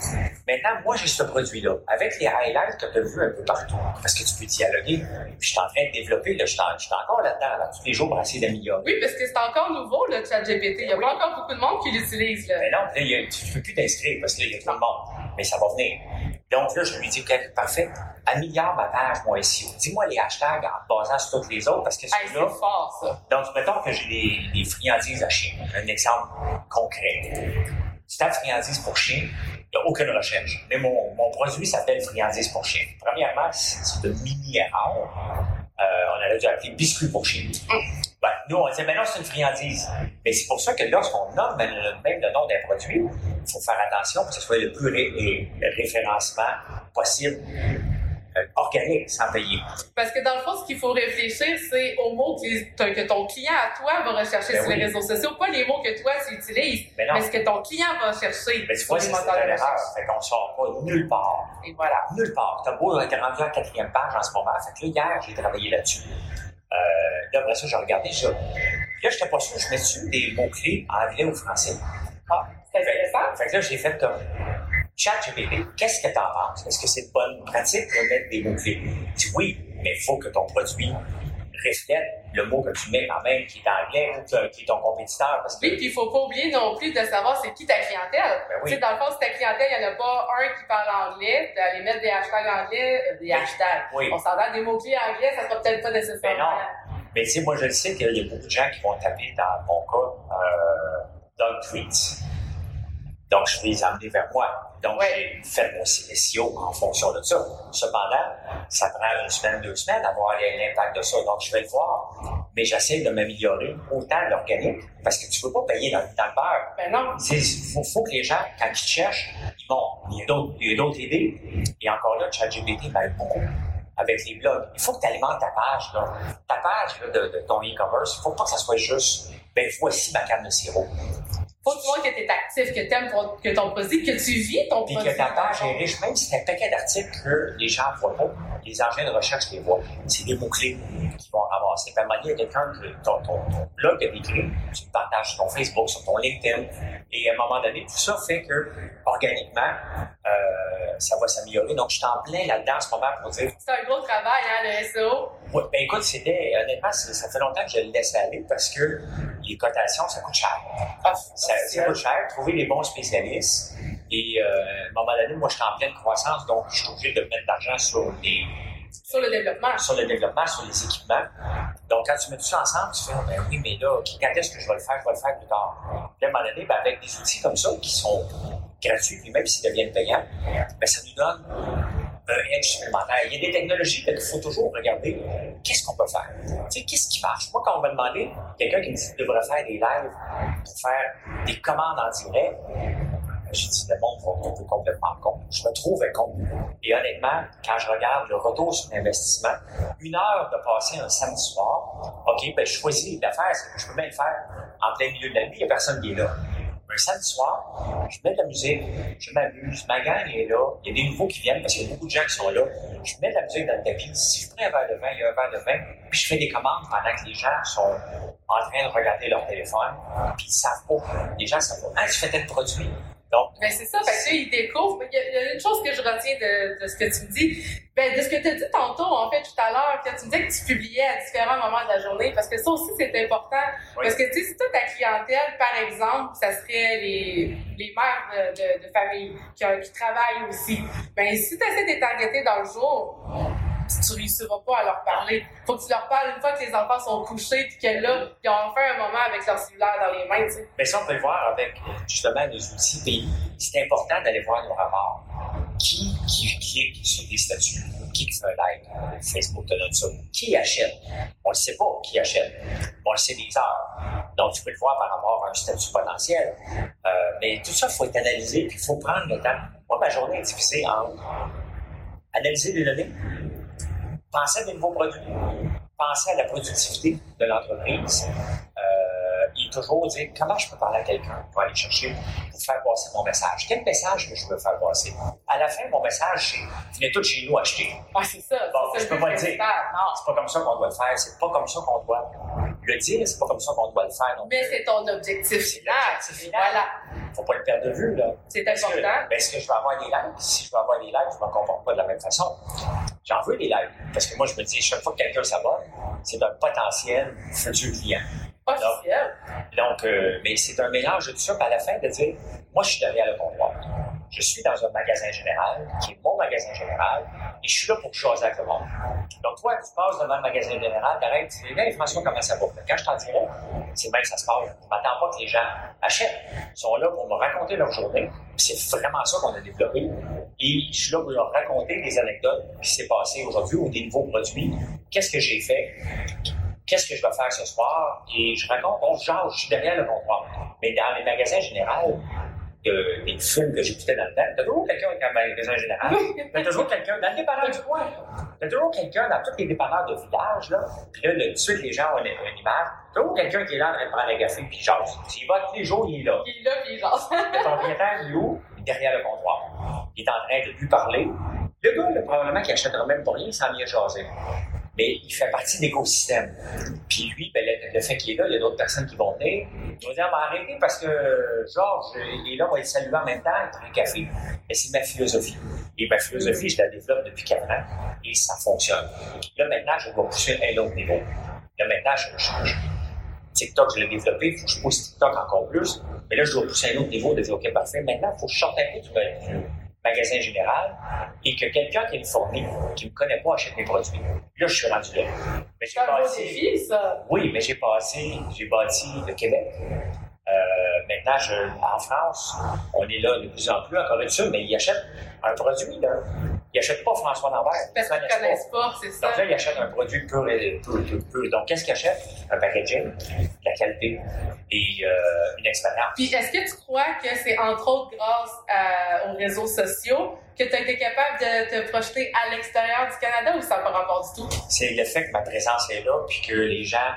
Maintenant, moi, j'ai ce produit-là. Avec les highlights que tu as vus un peu partout, parce que tu peux dialoguer. Puis je suis en train de développer, là, je suis encore là-dedans, là, tous les jours pour essayer d'améliorer. Oui, parce que c'est encore nouveau, le ChatGPT. Il y a pas encore beaucoup de monde qui l'utilise. Mais non, là, tu ne peux plus t'inscrire parce qu'il y a trop de monde. Mais ça va venir. Donc là, je lui dis, OK, parfait, améliore ma page, moi, SEO. Dis-moi les hashtags en basant sur toutes les autres, parce que c'est là fort, ça. Donc, mettons que j'ai des, des friandises à chien. Un exemple concret. Tu tapes friandises pour chien, il n'y a aucune recherche. Mais mon, mon produit s'appelle friandises pour chien. Premièrement, c'est de mini-erreur. Euh, on aurait dû appeler biscuit pour chien. Ben, nous, on disait, mais non, c'est une friandise. Mais c'est pour ça que lorsqu'on nomme même le nom d'un produit, il faut faire attention pour que ce soit le plus ré référencement possible euh, organique sans payer. Parce que dans le fond, ce qu'il faut réfléchir, c'est aux mots que, ton client à toi va rechercher ben sur les réseaux sociaux, pas les mots que toi tu utilises, mais, ce que ton client va chercher. Mais tu vois, c'est l'erreur. Fait qu'on sort pas nulle part. Et voilà. Nulle part. T'as beau être rendu à la quatrième page en ce moment. Fait que là, hier, j'ai travaillé là-dessus. Euh, là, après ça, j'ai regardé. Puis là, j'étais pas sûr, je mets dessus des mots-clés anglais ou français? Ah, c'est intéressant. Fait que là, j'ai fait comme ChatGPT, qu'est-ce que tu en penses? Est-ce que c'est une bonne pratique de mettre des mots-clés? dis oui, mais il faut que ton produit reflète le mot que tu mets quand même, qui est anglais ou qui est ton compétiteur. Parce que... Oui, puis il faut pas oublier non plus de savoir c'est qui ta clientèle. Ben oui. Tu dans le fond, si ta clientèle, il n'y en a pas un qui parle anglais, d'aller mettre des hashtags anglais, euh, des hashtags. Oui. On s'entend des mots-clés anglais, ça sera peut-être pas Mais nécessairement. non. Mais tu sais, moi, je sais qu'il y a beaucoup de gens qui vont taper dans mon cas euh, Dog Tweets. Donc, je vais les emmener vers moi. Donc, Ouais. j'ai fait mon SEO en fonction de ça. Cependant, ça prend une semaine, deux semaines à voir l'impact de ça. Donc, je vais le voir. Mais j'essaie de m'améliorer autant l'organique parce que tu ne peux pas payer dans, dans le beurre. Ben non. Il faut, faut que les gens, quand ils cherchent, ils vont. Il y a d'autres, il y a d'autres idées. Et encore là, ChatGPT m'aide beaucoup avec les blogs. Il faut que tu alimentes ta page. Là. Ta page là, de, de ton e-commerce, il ne faut pas que ça soit juste, ben voici ma canne de sirop. Faut que tu que tu es actif, que tu aimes ton, que ton produit, que tu vis ton Puis produit. que ta page est riche, même si c'est un paquet d'articles que les gens ne voient pas, les engins de recherche les voient. C'est des mots-clés qu'ils vont ramasser. Puis à un moment donné, il y a quelqu'un que ton, ton, ton blog a décrit, tu le partages sur ton Facebook, sur ton LinkedIn. Et à un moment donné, tout ça fait que, organiquement, euh, ça va s'améliorer. Donc, je suis en plein là-dedans en ce moment pour dire, C'est un gros travail, hein, le SEO. Ouais, ben écoute, c'était, honnêtement, ça fait longtemps que je le laisse aller parce que les cotations, ça coûte cher. Ah, Ça, ça coûte cher, trouver les bons spécialistes. Et euh, à un moment donné, moi, je suis en pleine croissance, donc je suis obligé de mettre de l'argent sur, les, Sur le développement. sur le développement, sur les équipements. Donc, quand tu mets tout ça ensemble, tu fais, ben oui, mais là, quand est-ce que je vais le faire? Je vais le faire plus tard. Puis à un moment donné, ben, avec des outils comme ça qui sont gratuits, puis même s'ils deviennent payants, ben, ça nous donne un edge supplémentaire. Il y a des technologies qu'il faut toujours regarder qu'est-ce qu'on peut faire? Tu sais, qu'est-ce qui marche? Moi, quand on m'a demandé, quelqu'un qui me dit qu'il devrait faire des lives pour faire des commandes en direct, j'ai dit, le monde va tomber complètement con. Je me trouvais con. Et honnêtement, quand je regarde le retour sur l'investissement, une heure de passer un samedi soir, OK, ben, je choisis d'affaire, c'est que je peux bien le faire en plein milieu de la nuit, il n'y a personne qui est là. Un samedi soir, je mets de la musique, je m'amuse, ma gang est là, il y a des nouveaux qui viennent parce qu'il y a beaucoup de gens qui sont là. Je mets de la musique dans le tapis. Si je prends un verre de vin, il y a un verre de vin, puis je fais des commandes pendant que les gens sont en train de regarder leur téléphone, puis ils savent pas. Les gens savent pas. Ah, tu fais tel produit. Donc, Ben c'est ça, fait que là, ils découvrent. Il y, a, il y a une chose que je retiens de, de ce que tu me dis, ben, de ce que tu as dit tantôt, en fait, tout à l'heure, que tu me disais que tu publiais à différents moments de la journée, parce que ça aussi, c'est important. Oui. Parce que, tu sais, si toi, ta clientèle, par exemple, ça serait les, les mères de, de, de famille qui, travaillent aussi, ben, si tu essaies de targeter dans le jour, tu réussiras pas à leur parler. Faut que tu leur parles une fois que les enfants sont couchés, puis que là, ils ont fait un moment avec leur cellulaire dans les mains, tu sais. Mais ça, on peut le voir avec justement nos outils. Puis c'est important d'aller voir nos rapports. Qui, qui clique sur des statuts? Qui fait un like? Facebook te donne ça. Qui achète? On ne sait pas qui achète. On le sait des heures. Donc, tu peux le voir par rapport à un statut potentiel. Euh, mais tout ça, il faut être analysé, puis il faut prendre le temps. Moi, ma journée est divisée en analyser les données, penser à des nouveaux produits, penser à la productivité de l'entreprise euh, et toujours dire comment je peux parler à quelqu'un pour aller chercher, pour faire passer mon message? Quel message que je veux faire passer? À la fin, mon message, c'est venez tous chez nous acheter. Ah, c'est ça. Bon, je peux pas le dire. C'est pas comme ça qu'on doit le faire, c'est pas comme ça qu'on doit le dire, c'est pas comme ça qu'on doit le faire. Mais c'est ton objectif final. Voilà. faut pas le perdre de vue, là. C'est Est-ce que, important. ben, est-ce que je vais avoir des likes? Si je veux avoir des likes, je me comporte pas de la même façon. J'en veux des likes. Parce que moi, je me dis, chaque fois que quelqu'un s'abonne, c'est un potentiel futur client. Officiel. Donc, euh, mais c'est un mélange de tout ça, puis à la fin, de dire, moi, je suis derrière le comptoir. Je suis dans un magasin général, qui est mon magasin général, et je suis là pour jaser avec le monde. Donc, toi, tu passes devant le magasin général, t'arrêtes, tu dis, hey, François, comment ça va? Quand je t'en dirais, c'est même que ça se passe. Je m'attends pas que les gens achètent. Ils sont là pour me raconter leur journée. C'est vraiment ça qu'on a développé. Et je suis là pour leur raconter des anecdotes qui s'est passé aujourd'hui ou des nouveaux produits. Qu'est-ce que j'ai fait? Qu'est-ce que je vais faire ce soir? Et je raconte, on se jase, je suis derrière le comptoir. Mais dans les magasins généraux, les films que j'écoutais dans le temps, t'as toujours quelqu'un avec un magasin général. T'as toujours quelqu'un dans le dépanneur du coin. T'as toujours quelqu'un dans tous les dépanneurs de village, là. Puis là, le- tout de suite, les gens ont une, une image. T'as toujours quelqu'un qui est là en train de prendre un café puis jase. Y vas tous les jours, il est là. Il est là, puis il genre. Le propriétaire, il est où? Il est derrière le comptoir. Il est en train de lui parler. Le gars, là, probablement, qui achètera même pas rien, il s'en vient jaser. Mais il fait partie de l'écosystème. Puis lui, ben, le, fait qu'il est là, il y a d'autres personnes qui vont venir. Ils vont dire, ben, arrêtez parce que Georges, est là, on va le saluer en même temps, il prend un café. Et c'est ma philosophie. Et ma philosophie, je la développe depuis 4 ans et ça fonctionne. Là, maintenant, je vais pousser un autre niveau. Là, maintenant, je, je, TikTok, je l'ai développé, il faut que je pousse TikTok encore plus. Mais là, je dois pousser un autre niveau de dire, OK, parfait. Maintenant, il faut que je sorte un peu magasin général et que quelqu'un qui me fournit, qui ne me connaît pas, achète mes produits. Là, je suis rendu là. Mais j'ai passé. Défi, ça. Oui, mais j'ai passé, j'ai bâti le Québec. Euh, maintenant, je, en France, on est là de plus en plus, encore une fois, mais ils achètent un produit, là. Ils n'achètent pas François Lambert. Parce qu'ils ne connaissent pas, c'est ça. Donc là, ils achètent un produit pur et pur, pur, pur. Donc, qu'est-ce qu'ils achètent? Un packaging, de la qualité et euh, une expérience. Puis, est-ce que tu crois que c'est entre autres grâce à, aux réseaux sociaux que tu as été capable de te projeter à l'extérieur du Canada ou ça n'a pas rapport du tout? C'est le fait que ma présence est là, puis que les gens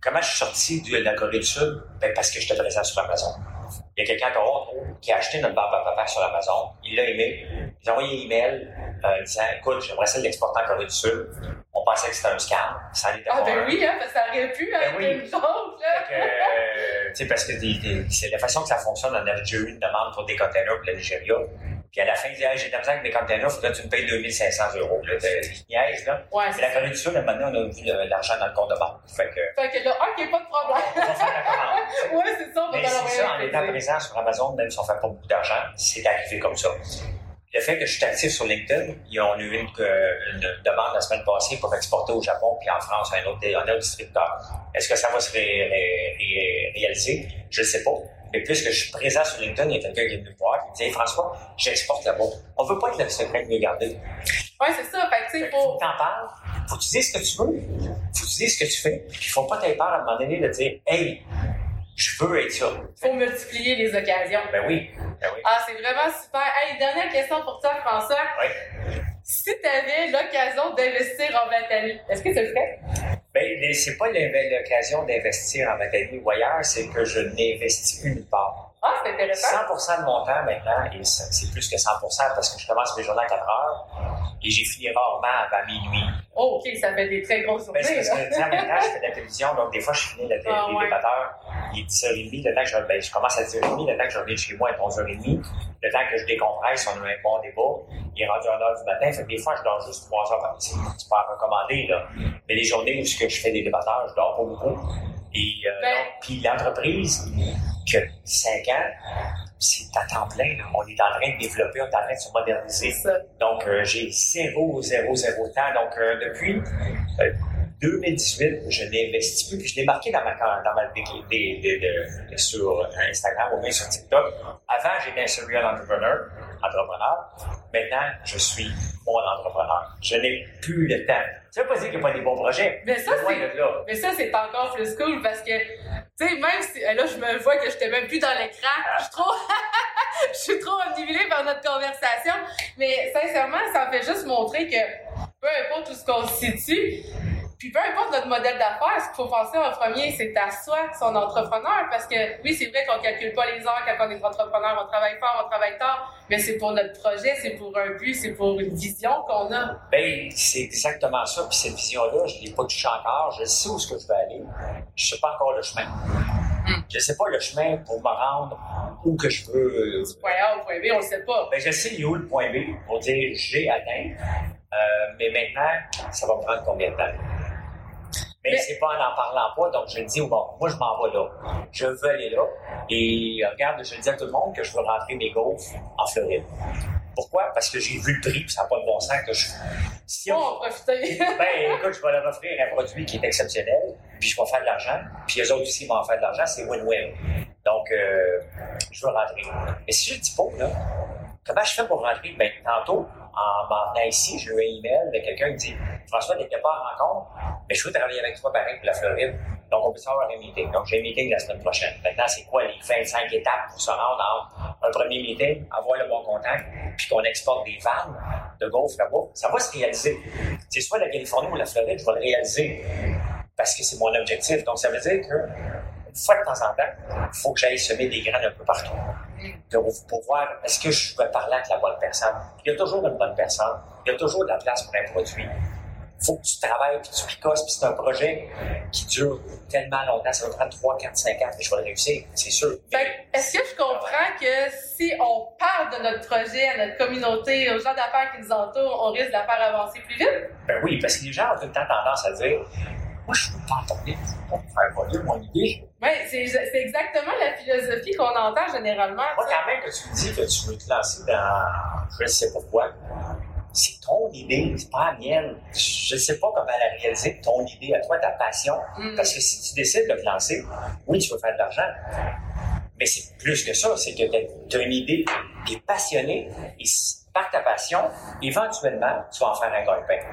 Comment je suis sorti de la Corée du Sud? Ben parce que j'étais présent sur Amazon. Il y a quelqu'un à Toronto qui a acheté notre barbe à papa sur Amazon. Il l'a aimé. A envoyé un email euh, disant Écoute, j'aimerais ça l'exporter en Corée du Sud. On pensait que c'était un scam. Ça en était Ah, ben oui, hein, ça aurait pu ben être oui. une chose. Euh, parce que c'est la façon que ça fonctionne. On a déjà eu une demande pour des containers pour le Nigeria. Puis à la fin, il dit ah, J'ai de la avec mes containers, il faudrait que tu me payes 2500 euros. Là, niaise, là. Ouais, Mais la Corée du Sud, maintenant, on a vu l'argent dans le compte de banque. Fait que, fait que là, OK, pas de problème. on la commande. ouais, c'est ça, Mais c'est ça, en étant présent sur Amazon, même si on ne fait pas beaucoup d'argent, c'est arrivé comme ça. Le fait que je suis actif sur LinkedIn, on a eu une, une, demande la semaine passée pour exporter au Japon puis en France un autre, un autre distributeur. Est-ce que ça va se ré, ré, ré, réaliser? Je ne sais pas. Mais puisque je suis présent sur LinkedIn, il y a quelqu'un qui est venu me voir qui me dit hey, François, j'exporte là-bas. On ne veut pas être le secret de mieux garder. Oui, c'est ça. Fait que, tu sais, faut. t'en parles, faut que tu dises ce que tu veux, faut que tu dises ce que tu fais. Puis il ne faut pas t'avoir peur à un moment donné de dire Hey, je veux être ça. Il faut multiplier les occasions. Ben oui. Ben oui. Ah, c'est vraiment super. Hey, dernière question pour toi, François. Oui. Si tu avais l'occasion d'investir en Nathalie, est-ce que tu le ferais? Ben, c'est pas l'occasion d'investir en Nathalie ou ailleurs, c'est que je n'investis nulle part. Ah, c'est intéressant. 100 de mon temps maintenant, et c'est plus que 100% parce que je commence mes journées à 4 heures et j'ai fini rarement avant minuit. Oh, OK, ça fait des très grosses ben, journées. parce que, maintenant, je fais de la télévision, donc des fois, je finis la télé, ah, les débatteurs, il est 10h30, le temps que je, ben, je commence à 10h30, le temps que je reviens chez moi à 11h30, le temps que je décompresse, on a un bon débat, il est rendu à 1h du matin, fait que des fois, je dors juste 3 heures par nuit. C'est pas recommandé, là. Mais les journées où je fais des débatteurs, je dors pas beaucoup. Et, euh, ben, puis l'entreprise, que 5 ans, c'est à temps plein. Là. On est en train de développer, on est en train de se moderniser. Donc, euh, j'ai zéro, zéro, zéro temps. Donc, euh, depuis euh, 2018, je n'investis plus. Puis je l'ai marqué dans ma, dans ma des, des, de, sur Instagram ou bien sur TikTok. Avant, j'étais un serial entrepreneur, entrepreneur. Maintenant, je suis mon entrepreneur. Je n'ai plus le temps. Ça veut pas dire qu'il n'y a pas des bons projets. Mais ça, c'est, mais ça, c'est encore plus cool parce que, tu sais, même si, là, je me vois que je n'étais même plus dans l'écran. Je suis trop, je suis trop omnibulée par notre conversation. Mais sincèrement, ça me fait juste montrer que peu importe où ce qu'on se situe, puis peu importe notre modèle d'affaires, ce qu'il faut penser en premier, c'est à soi, son entrepreneur, parce que oui, c'est vrai qu'on calcule pas les heures quand on est entrepreneur, on travaille fort, on travaille tard, mais c'est pour notre projet, c'est pour un but, c'est pour une vision qu'on a. Ben, c'est exactement ça. Puis cette vision-là, je l'ai pas touchée encore. Je sais où ce que je vais aller. Je sais pas encore le chemin. Hmm. Je sais pas le chemin pour me rendre où que je veux. Du point A au point B, on le sait pas. Ben, je sais où le point B pour dire j'ai atteint. Euh, mais maintenant, ça va me prendre combien de temps? Mais, c'est pas en en parlant pas, donc je le dis, bon, moi je m'en vais là. Je veux aller là. Et regarde, je dis à tout le monde que je veux rentrer mes gaufres en Floride. Pourquoi? Parce que j'ai vu le prix, puis ça n'a pas de bon sens que je. Si on... profiter. ben, écoute, je vais leur offrir un produit qui est exceptionnel, puis je vais faire de l'argent, puis eux autres aussi vont faire de l'argent, c'est win-win. Donc, euh, je veux rentrer. Mais si je dis pas, là, comment je fais pour rentrer? Ben, tantôt, en m'en ici, j'ai eu un email de quelqu'un qui dit François, n'était pas en rencontre, mais je veux travailler avec toi pareil pour la Floride. Donc, on peut savoir un meeting. Donc, j'ai un meeting la semaine prochaine. Maintenant, c'est quoi les 25 étapes pour se rendre entre un premier meeting, avoir le bon contact, puis qu'on exporte des vannes de golf là-bas? Ça va se réaliser. C'est soit la Californie ou la Floride, je vais le réaliser parce que c'est mon objectif. Donc, ça veut dire que une fois de temps en temps, il faut que j'aille semer des graines un peu partout. Pour voir, est-ce que je vais parler avec la bonne personne? Il y a toujours une bonne personne. Il y a toujours de la place pour un produit. faut que tu travailles, puis tu picosses, puis c'est un projet qui dure tellement longtemps. Ça va prendre 3, 4, 5 ans, mais je vais le réussir, c'est sûr. Est-ce que je comprends que si on parle de notre projet à notre communauté, aux gens d'affaires qui nous entourent, on risque de la faire avancer plus vite? Ben oui, parce que les gens ont tout le temps tendance à dire moi, je veux pas entendre pour faire voler mon idée. Oui, c'est exactement la philosophie qu'on entend généralement. Moi, quand même que tu me dis que tu veux te lancer dans je ne sais pourquoi, c'est ton idée, c'est pas la mienne. Je ne sais pas comment la réaliser, ton idée à toi, ta passion. Mm. Parce que si tu décides de te lancer, oui, tu veux faire de l'argent. Mais c'est plus que ça, c'est que tu as une idée, tu es passionné, et par ta passion, éventuellement, tu vas en faire un gagne-pain.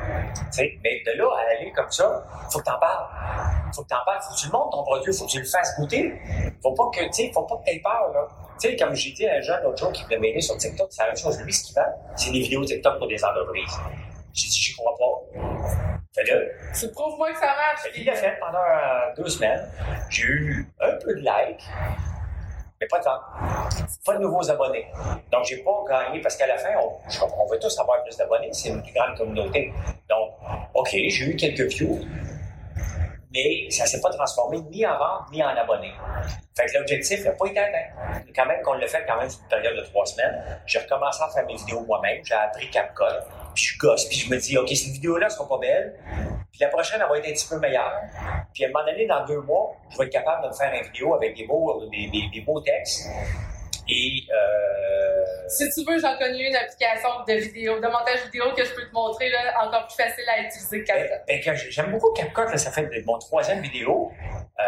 Mais de là à aller comme ça, faut que tu en parles. faut que tu en parles, faut que tu le montres ton produit, faut que tu le fasses goûter. Faut pas que, tu faut pas que tu aies peur, là. Tu sais, comme j'ai dit à un jeune l'autre jour qui voulait m'aider sur TikTok, c'est la même chose. Lui, ce qu'il vend, c'est des vidéos TikTok pour des entreprises. J'ai dit, j'y crois pas. Fais-le. Tu prouves-moi que ça marche. il l'a fait pendant euh, deux semaines. J'ai eu un peu de likes, mais pas tant. Pas de nouveaux abonnés. Donc, j'ai pas gagné parce qu'à la fin, on, veut tous avoir plus d'abonnés. C'est une plus grande communauté. Donc, OK, j'ai eu quelques views mais ça ne s'est pas transformé ni en vente ni en abonnés. Fait que l'objectif n'a pas été atteint. Quand même qu'on l'a fait quand même sur une période de trois semaines, j'ai recommencé à faire mes vidéos moi-même, j'ai appris CapCut, puis je gosse, puis je me dis, OK, cette vidéo-là ne sera pas belle, puis la prochaine, elle va être un petit peu meilleure. Puis à un moment donné, dans deux mois, je vais être capable de me faire une vidéo avec des beaux, des, des beaux textes. Et euh, si tu veux, j'en connais une application de vidéo, de montage vidéo que je peux te montrer là, encore plus facile à utiliser que CapCut. Ben, ben, j'aime beaucoup CapCut, là, ça fait mon troisième vidéo. Euh,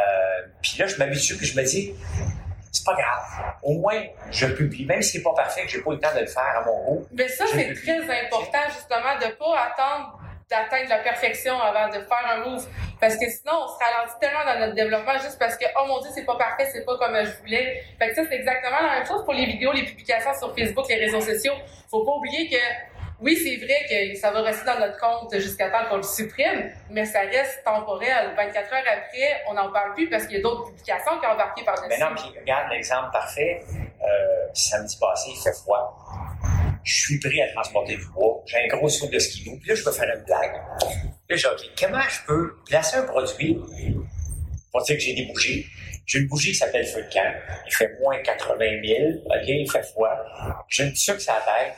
puis là, je m'habitue, puis je me dis, c'est pas grave. Au moins, je publie, même si c'est pas parfait, que j'ai pas le temps de le faire à mon goût. Mais ça, c'est très important, justement, de pas attendre d'atteindre la perfection avant de faire un move. Parce que sinon, on se ralentit tellement dans notre développement juste parce que, oh mon dieu, c'est pas parfait, c'est pas comme je voulais. Fait que ça, c'est exactement la même chose pour les vidéos, les publications sur Facebook, les réseaux sociaux. Faut pas oublier que, oui, c'est vrai que ça va rester dans notre compte jusqu'à temps qu'on le supprime, mais ça reste temporel. 24 heures après, on n'en parle plus parce qu'il y a d'autres publications qui ont embarqué par-dessus. Mais non, puis regarde l'exemple parfait. Euh, samedi passé, il fait froid je suis prêt à transporter du bois, j'ai un gros saut de ski puis là, je vais faire une blague. Là, j'ai OK, comment je peux placer un produit pour dire que j'ai des bougies, j'ai une bougie qui s'appelle Feu de camp. Il fait moins 80 000. OK, il fait froid. J'ai une tuque sur la tête.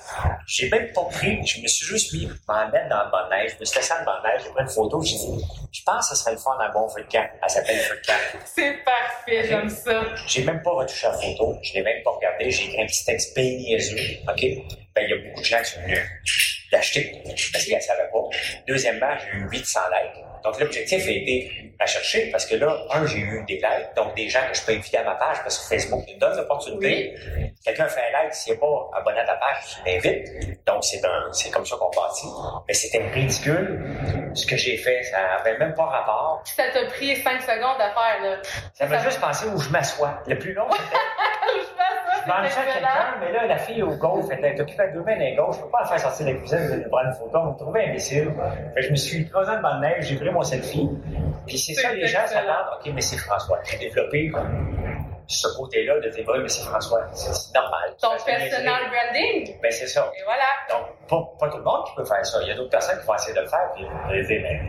J'ai même pas pris. Je me suis juste mis m'en mettre dans le neige. Je me suis laissé dans le neige. J'ai pris une photo. J'ai dit, je pense que ce serait le fun d'un bon feu de camp. Elle s'appelle Feu de camp. C'est parfait. J'aime ça. J'ai même pas retouché la photo. Je l'ai même pas regardé. J'ai écrit un petit texte bien niaiseux. OK? Ben, il y a beaucoup de gens qui sont venus l'acheter parce qu'ils ne savaient pas. Deuxièmement, j'ai eu 800 likes. Donc, l'objectif a été à chercher parce que là, un, j'ai eu des likes, donc des gens que je peux inviter à ma page parce que Facebook me donne l'opportunité. Quelqu'un fait un like, s'il n'est pas abonné à ta page, je l'invite. Donc, c'est un, c'est comme ça qu'on bâtit. Mais c'était ridicule. Ce que j'ai fait, ça n'avait même pas rapport. Ça t'a pris 5 secondes à faire, là. Ça m'a juste pensé où je m'assois. Le plus long, c'était. je m'assois, à quelqu'un, mais là, la fille au golf, était occupée avec deux mains. Je peux pas la faire sortir de la cuisine de prendre une photo. On me trouvait imbécile. Fait je me suis creusé dans le neige, j'ai pris mon selfie. Puis c'est ça, les gens s'attendent, OK, mais c'est François. J'ai développé ce côté-là de dire, oui, mais c'est François. C'est normal. Ton personal branding. Ben, c'est ça. Et voilà. Donc, pas, pas, tout le monde qui peut faire ça. Il y a d'autres personnes qui vont essayer de le faire, puis dire, mais,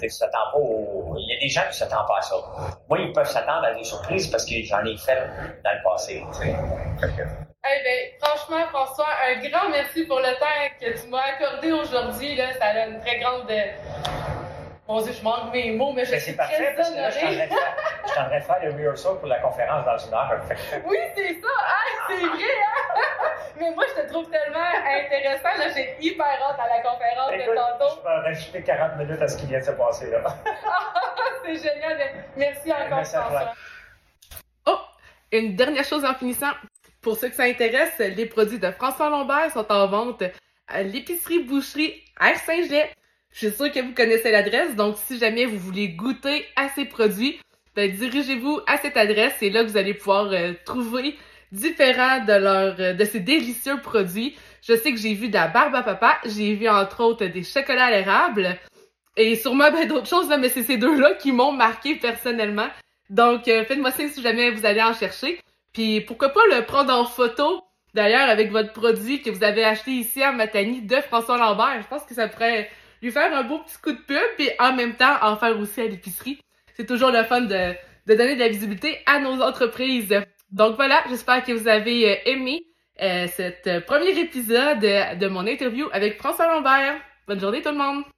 tu sais, pas au... Il y a des gens qui ne s'attendent pas à ça. Moi, ils peuvent s'attendre à des surprises parce que j'en ai fait dans le passé, tu sais. Franchement, François, un grand merci pour le temps que tu m'as accordé aujourd'hui. Là, ça a une très grande Bon Dieu, je manque mes mots, mais je ben, suis très parfait, parce que là, je suis en train de faire le rehearsal pour la conférence dans une heure. oui, c'est ça. Ah, c'est vrai, hein? mais moi, je te trouve tellement intéressant. Là, j'ai hyper hâte à la conférence de tantôt. Je vais rajouter 40 minutes à ce qui vient de se passer là. c'est génial. Merci encore, François. Oh, une dernière chose en finissant. Pour ceux que ça intéresse, les produits de François Lambert sont en vente à l'épicerie boucherie R Saint-Gelais. Je suis sûre que vous connaissez l'adresse, donc si jamais vous voulez goûter à ces produits, ben, dirigez-vous à cette adresse. C'est là vous allez pouvoir euh, trouver différents de leurs euh, de ces délicieux produits. Je sais que j'ai vu de la barbe à papa, j'ai vu entre autres des chocolats à l'érable et sûrement ben, d'autres choses, mais c'est ces deux-là qui m'ont marqué personnellement. Donc euh, faites-moi signe si jamais vous allez en chercher. Puis pourquoi pas le prendre en photo d'ailleurs avec votre produit que vous avez acheté ici à Matani de François Lambert. Je pense que ça pourrait lui faire un beau petit coup de pub, puis en même temps en faire aussi à l'épicerie. C'est toujours le fun de, de donner de la visibilité à nos entreprises. Donc voilà, j'espère que vous avez euh, aimé euh, cet premier épisode de mon interview avec François Lambert. Bonne journée tout le monde!